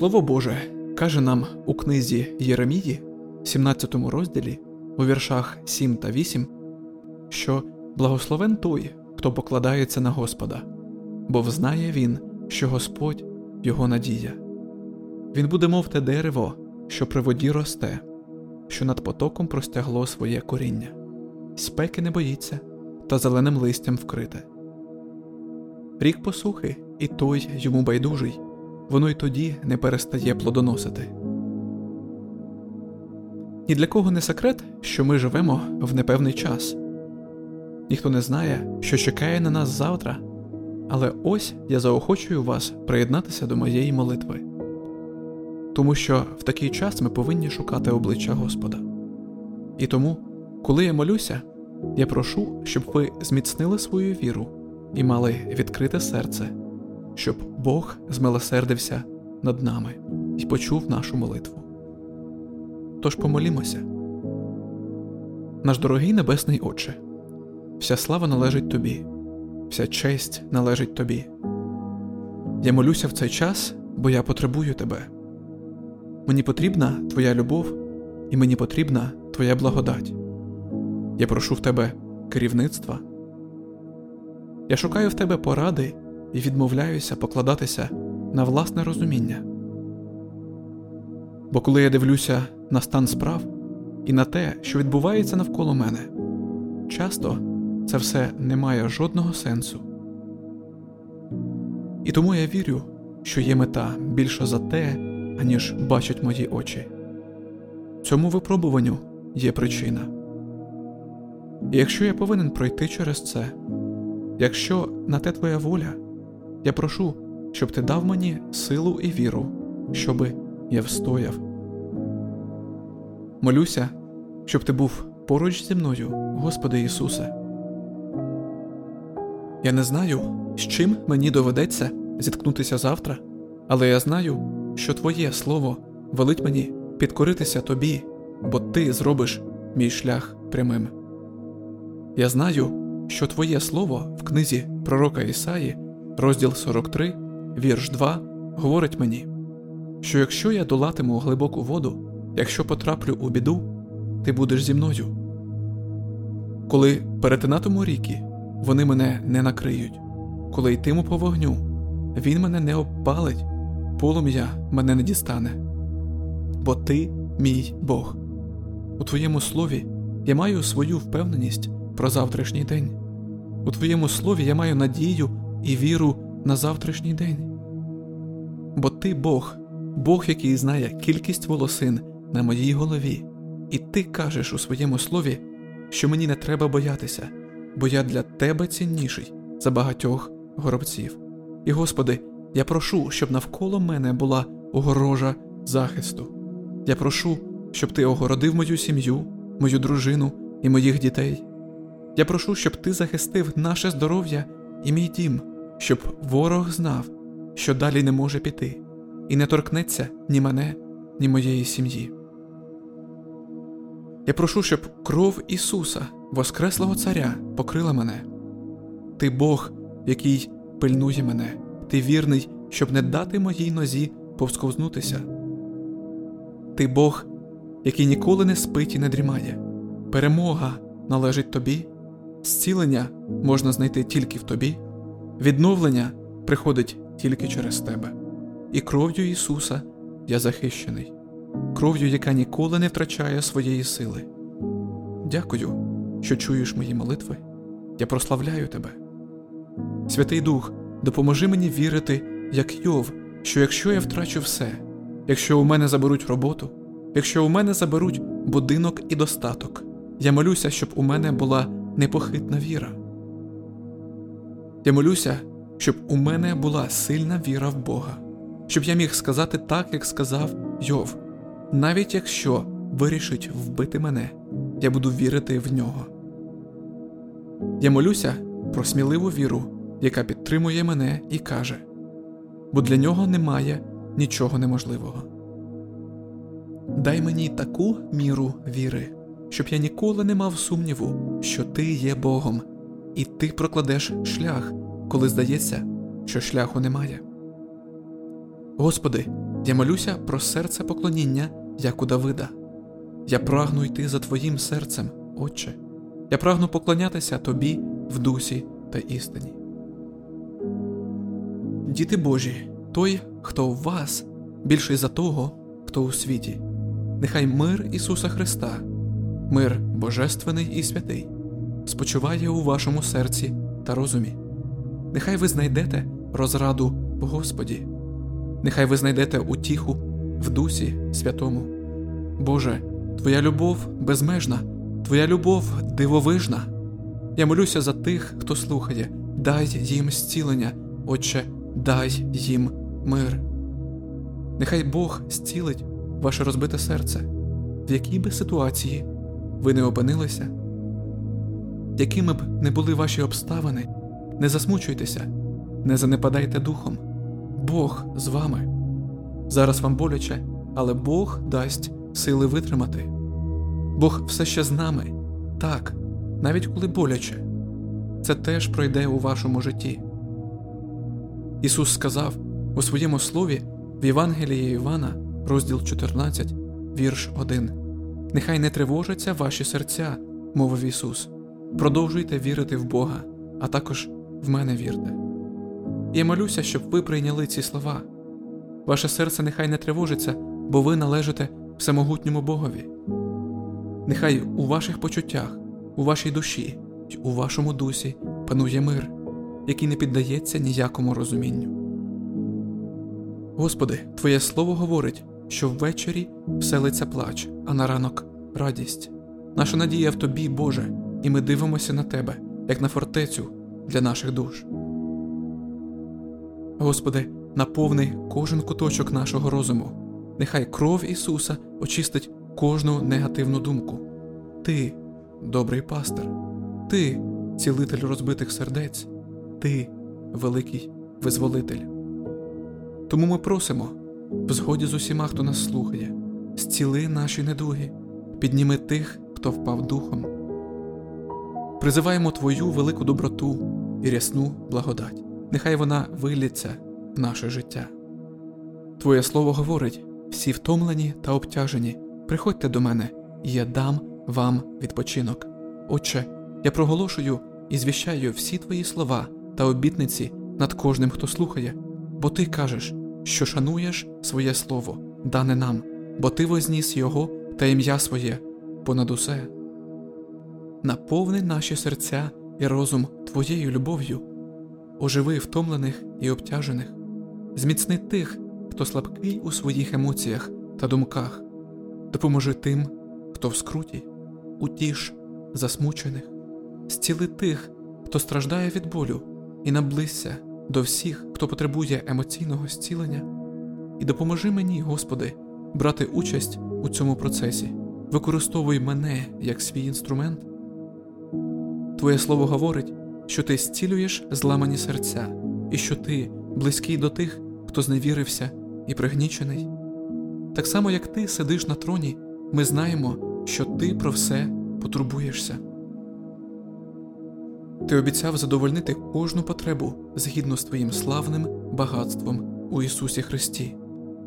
Слово Боже каже нам у книзі Єремії, 17 розділі, у віршах 7 та 8, що благословен той, хто покладається на Господа, бо взнає він, що Господь його надія. Він буде, мов те дерево, що при воді росте, що над потоком простягло своє коріння, спеки не боїться та зеленим листям вкрите. Рік посухи, і той йому байдужий, воно й тоді не перестає плодоносити. Ні для кого не секрет, що ми живемо в непевний час. Ніхто не знає, що чекає на нас завтра, але ось я заохочую вас приєднатися до моєї молитви, тому що в такий час ми повинні шукати обличчя Господа. І тому, коли я молюся, я прошу, щоб ви зміцнили свою віру і мали відкрите серце, щоб Бог змилосердився над нами і почув нашу молитву. Тож помолімося. Наш дорогий Небесний Отче, вся слава належить Тобі, вся честь належить Тобі. Я молюся в цей час, бо я потребую Тебе. Мені потрібна Твоя любов, і мені потрібна Твоя благодать. Я прошу в Тебе керівництва. Я шукаю в Тебе поради і відмовляюся покладатися на власне розуміння. Бо коли я дивлюся на стан справ і на те, що відбувається навколо мене, часто це все не має жодного сенсу. І тому я вірю, що є мета більше за те, аніж бачать мої очі. Цьому випробуванню є причина. І якщо я повинен пройти через це, якщо на те твоя воля, я прошу, щоб ти дав мені силу і віру, щоби я встояв. Молюся, щоб ти був поруч зі мною, Господи Ісусе. Я не знаю, з чим мені доведеться зіткнутися завтра, але я знаю, що Твоє Слово велить мені підкоритися Тобі, бо Ти зробиш мій шлях прямим. Я знаю, що Твоє Слово в книзі Пророка Ісаї, розділ 43, вірш 2, говорить мені, що якщо я долатиму глибоку воду, якщо потраплю у біду, ти будеш зі мною. Коли перетинатиму ріки, вони мене не накриють, коли йтиму по вогню, він мене не обпалить, полум'я мене не дістане. Бо ти мій Бог. У твоєму слові я маю свою впевненість про завтрашній день. У твоєму слові я маю надію і віру на завтрашній день. Бо ти Бог, Бог, який знає кількість волосин на моїй голові, і ти кажеш у своєму слові, що мені не треба боятися, бо я для тебе цінніший за багатьох горобців. І, Господи, я прошу, щоб навколо мене була огорожа захисту. Я прошу, щоб ти огородив мою сім'ю, мою дружину і моїх дітей. Я прошу, щоб ти захистив наше здоров'я і мій дім, щоб ворог знав, що далі не може піти, і не торкнеться ні мене, ні моєї сім'ї. Я прошу, щоб кров Ісуса, Воскреслого Царя, покрила мене. Ти Бог, який пильнує мене, ти вірний, щоб не дати моїй нозі повсковзнутися. Ти Бог, який ніколи не спить і не дрімає. Перемога належить тобі, зцілення можна знайти тільки в тобі, відновлення приходить тільки через тебе, і кров'ю Ісуса я захищений, кров'ю, яка ніколи не втрачає своєї сили. Дякую, що чуєш мої молитви. Я прославляю тебе. Святий Дух, допоможи мені вірити, як Йов, що якщо я втрачу все, якщо у мене заберуть роботу, якщо у мене заберуть будинок і достаток, я молюся, щоб у мене була непохитна віра. Я молюся, щоб у мене була сильна віра в Бога, щоб я міг сказати так, як сказав Йов, навіть якщо вирішить вбити мене, я буду вірити в нього. Я молюся про сміливу віру, яка підтримує мене і каже бо для нього немає нічого неможливого. Дай мені таку міру віри, щоб я ніколи не мав сумніву, що ти є Богом, і ти прокладеш шлях, коли здається, що шляху немає. Господи, Я молюся про серце поклоніння, як у Давида. Я прагну йти за Твоїм серцем, Отче. Я прагну поклонятися Тобі в дусі та істині. Діти Божі, той, хто в вас, більший за того, хто у світі. Нехай мир Ісуса Христа, мир Божественний і святий, спочиває у вашому серці та розумі. Нехай ви знайдете розраду в Господі, нехай ви знайдете утіху в Дусі Святому. Боже, Твоя любов безмежна, Твоя любов дивовижна. Я молюся за тих, хто слухає, дай їм зцілення, Отче, дай їм мир. Нехай Бог зцілить ваше розбите серце, в якій би ситуації ви не опинилися, якими б не були ваші обставини, не засмучуйтеся, не занепадайте духом. Бог з вами. Зараз вам боляче, але Бог дасть сили витримати. Бог все ще з нами, так, навіть коли боляче, це теж пройде у вашому житті. Ісус сказав у своєму слові в Євангелії Івана, розділ 14, вірш 1 Нехай не тривожаться ваші серця, мовив Ісус. Продовжуйте вірити в Бога, а також в мене вірте. Я молюся, щоб ви прийняли ці слова. Ваше серце нехай не тривожиться, бо ви належите всемогутньому Богові. Нехай у ваших почуттях, у вашій душі у вашому дусі панує мир, який не піддається ніякому розумінню. Господи, Твоє Слово говорить, що ввечері вселиться плач, а на ранок радість. Наша надія в Тобі, Боже, і ми дивимося на Тебе, як на фортецю для наших душ. Господи, наповни кожен куточок нашого розуму, нехай кров Ісуса очистить кожну негативну думку. Ти добрий пастир, Ти цілитель розбитих сердець, Ти великий визволитель. Тому ми просимо, в згоді з усіма, хто нас слухає, зціли наші недуги, підніми тих, хто впав духом. Призиваємо Твою велику доброту і рясну благодать, нехай вона виліться в наше життя. Твоє слово говорить всі втомлені та обтяжені, приходьте до мене, і я дам вам відпочинок. Отче, я проголошую і звіщаю всі твої слова та обітниці над кожним, хто слухає, бо ти кажеш, що шануєш своє слово, дане нам, бо ти возніс його та ім'я своє понад усе. Наповни наші серця і розум Твоєю любов'ю, оживи втомлених і обтяжених, зміцни тих, хто слабкий у своїх емоціях та думках, допоможи тим, хто в скруті, утіш засмучених, зціли тих, хто страждає від болю, і наблизься до всіх, хто потребує емоційного зцілення, і допоможи мені, Господи, брати участь у цьому процесі, використовуй мене як свій інструмент. Твоє слово говорить, що ти зцілюєш зламані серця, і що ти близький до тих, хто зневірився і пригнічений. Так само, як ти сидиш на троні, ми знаємо, що ти про все потурбуєшся. Ти обіцяв задовольнити кожну потребу згідно з твоїм славним багатством у Ісусі Христі.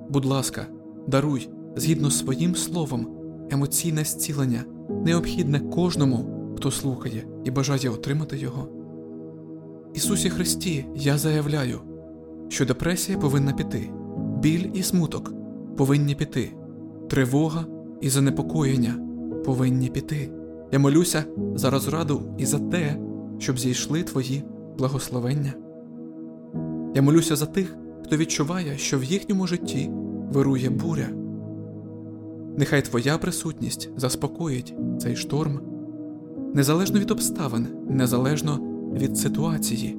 Будь ласка, даруй згідно з своїм словом емоційне зцілення, необхідне кожному, хто слухає і бажає отримати його. Ісусі Христі, я заявляю, що депресія повинна піти, біль і смуток повинні піти, тривога і занепокоєння повинні піти. Я молюся за розраду і за те, щоб зійшли твої благословення. Я молюся за тих, хто відчуває, що в їхньому житті вирує буря. Нехай Твоя присутність заспокоїть цей шторм, незалежно від обставин, незалежно від ситуації,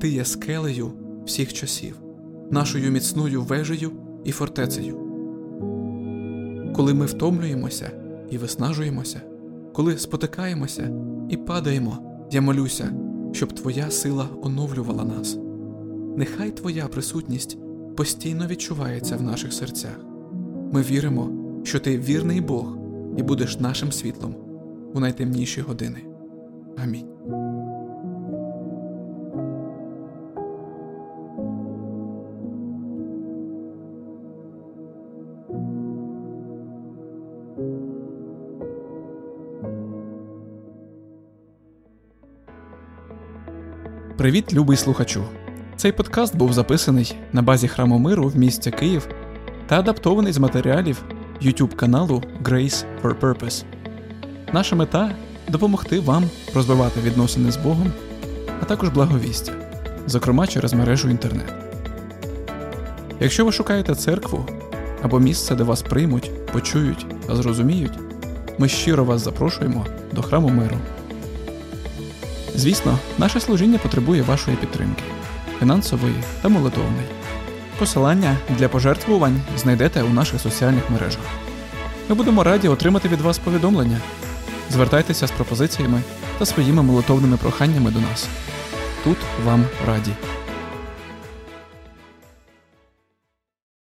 ти є скелею всіх часів, нашою міцною вежею і фортецею. Коли ми втомлюємося і виснажуємося, коли спотикаємося і падаємо, я молюся, щоб Твоя сила оновлювала нас. Нехай Твоя присутність постійно відчувається в наших серцях. Ми віримо, що Ти вірний Бог і будеш нашим світлом у найтемніші години. Амінь. Привіт, любий слухачу! Цей подкаст був записаний на базі храму миру в місті Київ та адаптований з матеріалів YouTube каналу Grace for Purpose. Наша мета допомогти вам розвивати відносини з Богом, а також благовістя, зокрема через мережу інтернет. Якщо ви шукаєте церкву або місце, де вас приймуть, почують та зрозуміють, ми щиро вас запрошуємо до храму миру. Звісно, наше служіння потребує вашої підтримки фінансової та молитовної. Посилання для пожертвувань знайдете у наших соціальних мережах. Ми будемо раді отримати від вас повідомлення. Звертайтеся з пропозиціями та своїми молитовними проханнями до нас. Тут вам раді.